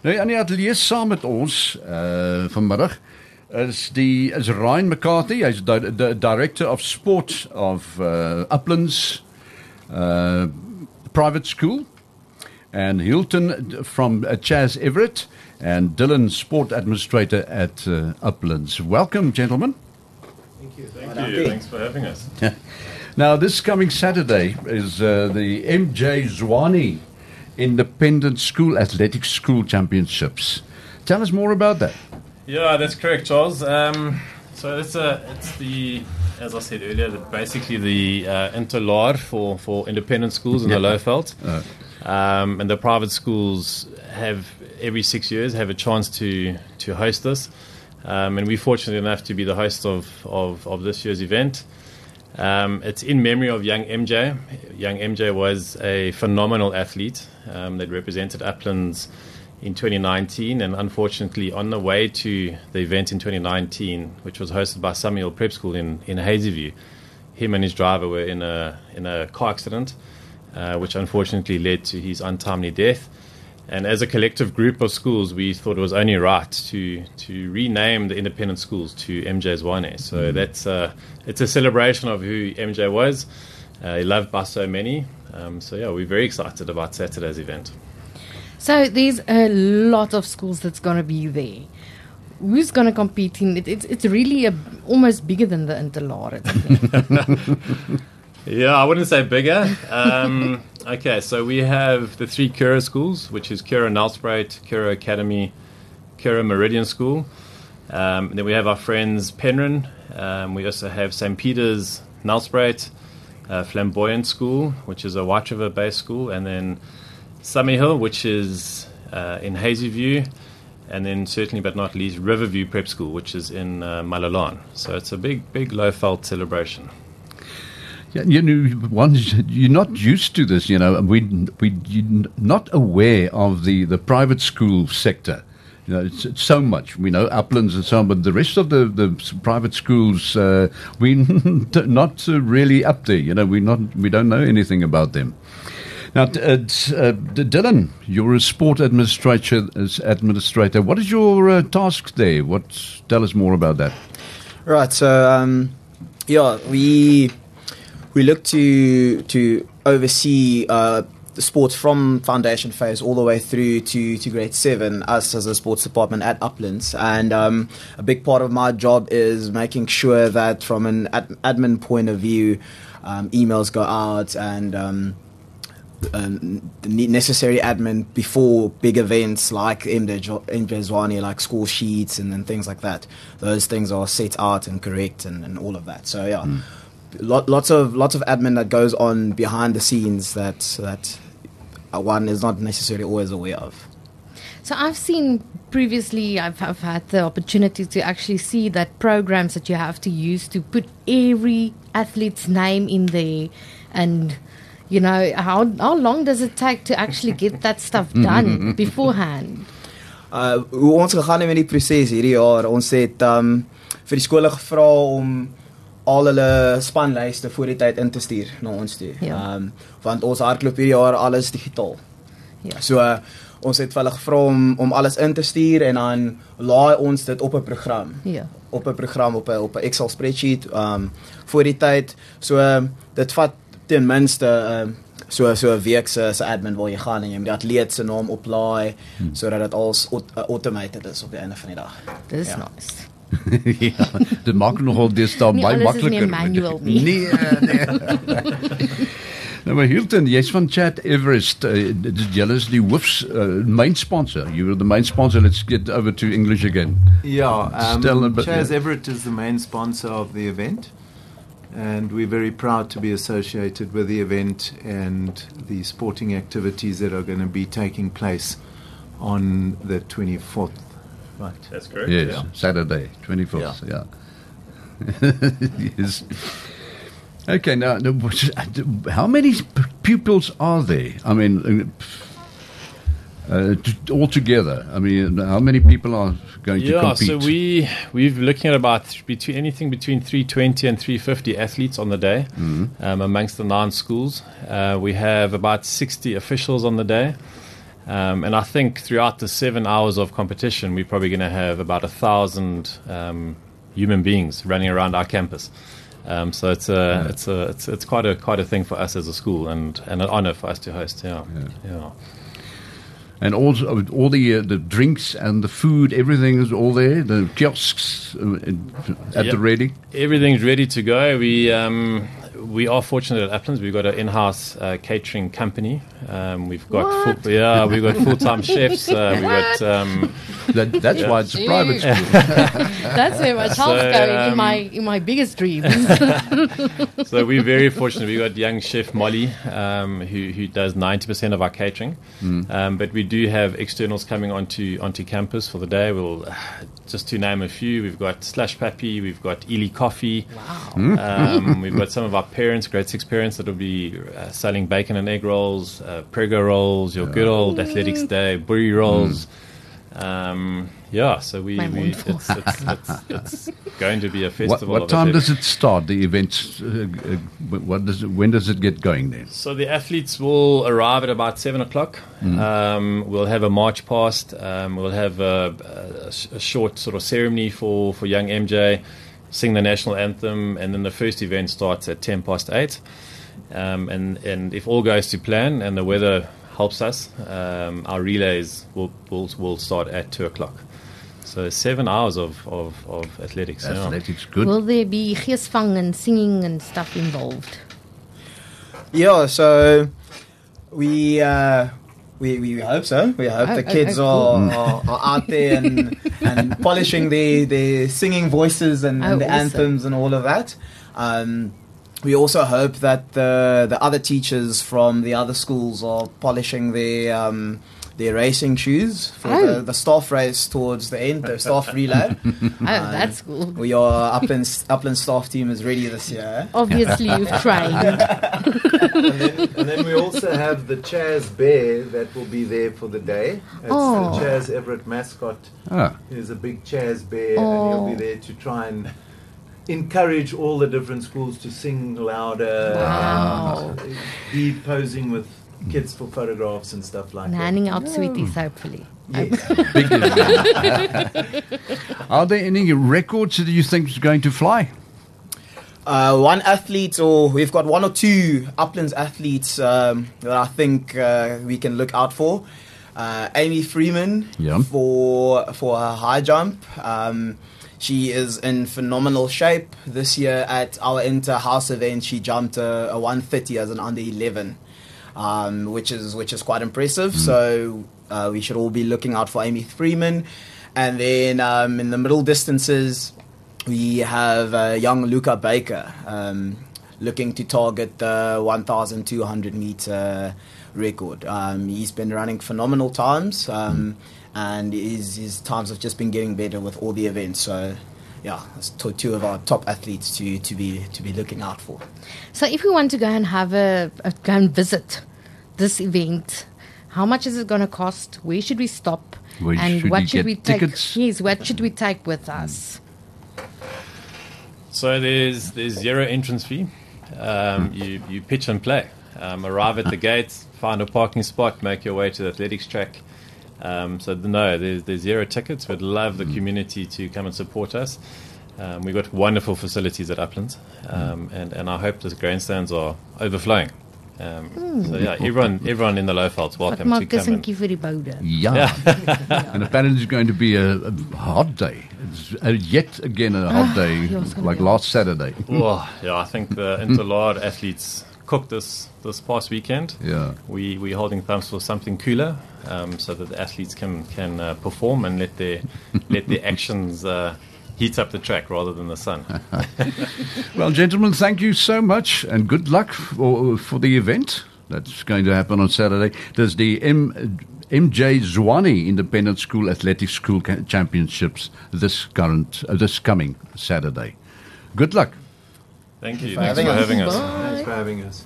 Nou ja, nee, lees saam met ons uh vanmiddag is die is Ryan McCarthy, hy's di di director of sport of uh Uplands uh private school and Hilton from uh, Chas Everitt and Dylan sport administrator at uh, Uplands. Welcome gentlemen. Thank you. Thank you. Thanks for having us. Now, this coming Saturday is uh, the MJ Zwane Independent School Athletics School Championships. Tell us more about that. Yeah, that's correct, Charles. Um, so it's a, it's the, as I said earlier, the, basically the uh, interlar for, for independent schools in Yeah. the Lowveld. Uh, Um, and the private schools have every six years have a chance to to host this, um, and we're fortunate enough to be the host of of, of this year's event. Um, it's in memory of young MJ. Young MJ was a phenomenal athlete um, that represented Uplands in 2019, and unfortunately, on the way to the event in 2019, which was hosted by Samuel Prep School in in Hazyview, him and his driver were in a in a car accident, uh, which unfortunately led to his untimely death. And as a collective group of schools, we thought it was only right to to rename the independent schools to MJ Zwane. So that's uh, it's a celebration of who MJ was. Uh, he loved by so many. Um, so yeah, we're very excited about Saturday's event. So there's a lot of schools that's going to be there. Who's going to compete in it? It's, it's really a, almost bigger than the Interlar. Yeah, I wouldn't say bigger. Um, okay, so we have the three Curro schools, which is Curro Nelspruit, Curro Academy, Curro Meridian School. Um, then we have our friends Penryn. Um, we also have St. Peter's Nelspruit, uh, Flamboyant School, which is a White River based school, and then Summer Hill, which is uh, in Hazyview, and then certainly but not least Riverview Prep School, which is in uh, Malalan. So it's a big, big Lowveld celebration. You know, one's, you're not used to this. You know, and we we you're not aware of the, the private school sector. You know, it's, it's so much. We know Uplands and so on, but the rest of the, the private schools, uh, we not uh, really up there. You know, we not we don't know anything about them. Now, uh, uh, Dylan, you're a sport administrator. Administrator, what is your uh, task there? What tell us more about that? Right. So um, yeah, we we look to to oversee uh, the sports from foundation phase all the way through to, to grade seven. Us as a sports department at Uplands, and um, a big part of my job is making sure that from an ad- admin point of view, um, emails go out and. Um, um, the necessary admin before big events like MJ Zwane, like school sheets and, things like that. Those things are set out and correct and, and all of that. So yeah, lot, lots of lots of admin that goes on behind the scenes that that one is not necessarily always aware of. so I've seen previously, I've, I've had the opportunity to actually see that programs that you have to use to put every athlete's name in there and you know how how long does it take to actually get that stuff done beforehand Uh hoe ons gegaan het met die proses hierdie jaar. Ons het um vir die skole gevra om al hulle spanlyste voor die tyd in te stuur na ons toe. Ja. Um want ons hardloop hierdie jaar alles digitaal. Ja. So uh, ons het hulle gevra om om alles in te stuur en dan laai ons dit op 'n program. Ja. Op 'n program op 'n op 'n Excel spreadsheet um voor die tyd. So uh, dit vat ten minste um so so 'n week se se admin waar jy gaan en jy moet die atleet se naam oplaai hmm. sodat dit alles aut- uh, automated is op die einde van die dag. dis Ja. nice ja, dit maak het nogal deesdae Nie baie alles is nie makliker. manual nie. Nee, nee. nou maar Hilton, jy's van Chas Everitt. Uh, dit is julle is die hoofs uh, main sponsor. You were the main sponsor. Let's get over to English again. Yeah, um, Still a Chas yeah. Everitt is the main sponsor of the event, and we're very proud to be associated with the event and the sporting activities that are going to be taking place on the 24th. Right. That's correct. Yes, Saturday, 24th. Yeah. yes. Okay, now, now, how many pupils are there? I mean, uh, uh, t- altogether. I mean, how many people are going to compete? Yeah, compete? so we we're looking at about between anything between 320 and 350 athletes on the day um, amongst the nine schools. Uh, we have about 60 officials on the day. Um, and I think throughout the seven hours of competition, we're probably going to have about a thousand um, human beings running around our campus. Um, so it's a, it's a, it's, it's quite a, quite a thing for us as a school, and, and an honour for us to host. Yeah, yeah. And also all the uh, the drinks and the food, everything is all there. The kiosks uh, at Yep. the ready. Everything's ready to go. We um, we are fortunate at Uplands. We've got an in-house uh, catering company. Um, we've got What? full, yeah, we've got full-time chefs. Uh, we've got um, That, that's why it's a private school. That's where my child's So, going in um, my in my biggest dreams. so we're very fortunate. We've got young chef Molly, um, who who does ninety percent of our catering. Um, but we do have externals coming onto onto campus for the day. We'll just to name a few. We've got Slash Pappy. We've got Ely Coffee. wow. Um, we've got some of our parents, grade six parents, that will be uh, selling bacon and egg rolls, uh, prego rolls, your good old athletics day, buri rolls. Um, yeah, so we, we it's, it's, it's, it's going to be a What, festival. what of time athletics. does it start? The events. Uh, uh, what does it, when does it get going then? So the athletes will arrive at about seven o'clock. Um, we'll have a march past. Um, we'll have a, a, a short sort of ceremony for, for young MJ, sing the national anthem, and then the first event starts at ten past eight. Um, and and if all goes to plan and the weather helps us, um, our relays will, will will start at two o'clock. So seven hours of of, of athletics. yeah. Athletics, good. Will there be geesvang and singing and stuff involved? Yeah, so we uh, we we hope so. We hope Oh, the oh, kids are, are, are out there and, and polishing their, their singing voices and, Oh, and the awesome. anthems and all of that. Um, we also hope that the the other teachers from the other schools are polishing their um, their racing shoes for Oh. the, the staff race towards the end, the staff relay. Oh, that's cool. We are Upland Upland staff team is ready this year. Obviously, you've trained. And, then, and then we also have the Chas Bear that will be there for the day. It's Oh. the Chas Everitt mascot. Ah, He's a big Chas Bear, Oh. and he'll be there to try and encourage all the different schools to sing louder. Wow. and Be posing with kids for photographs and stuff like and that. handing out sweeties, hopefully. Yes. Are there any records that you think is going to fly? Uh, one athlete, or we've got one or two Uplands athletes um, that I think uh, we can look out for. Uh, Amy Freeman Yeah. for for her high jump. Um, she is in phenomenal shape this year at our inter house event. She jumped a, a 130 as an under 11, um, which is which is quite impressive. So uh, we should all be looking out for Amy Freeman. And then um, in the middle distances, we have uh, young Luca Baker um, looking to target the 1,200 meter record. Um, he's been running phenomenal times, um, and his, his times have just been getting better with all the events. So, yeah, that's to- two of our top athletes to, to be to be looking out for. So, if we want to go and have a, a go and visit this event, how much is it going to cost? Where should we stop? Where and should what should we take? tickets? Yes, what should we take with us? So there's there's zero entrance fee. Um, you you pitch and play. Um, arrive at the gates, find a parking spot, make your way to the athletics track. Um, so no, there's there's zero tickets. We'd love the community to come and support us. Um, we've got wonderful facilities at Uplands, um, and and I hope the grandstands are overflowing. Um, So yeah, everyone everyone in the Lowveld's Wat welcome to maak come. tussen And, vir die boude? Yeah. and apparently it's going to be a, a hot day. It's uh, yet again a hot day, yeah, it's gonna like last Saturday. oh, yeah, I think the Interlard athletes cooked this this past weekend. Yeah. we we holding thumbs for something cooler, um, so that the athletes can can uh, perform and let their let their actions uh, heat up the track rather than the sun. Well, gentlemen, thank you so much and good luck for, for the event that's going to happen on Saturday. There's the M, MJ Zwane Independent School Athletic School Ca- Championships this current uh, this coming Saturday. Good luck. Thank you. for Thanks for having us. Bye. Thanks for having us.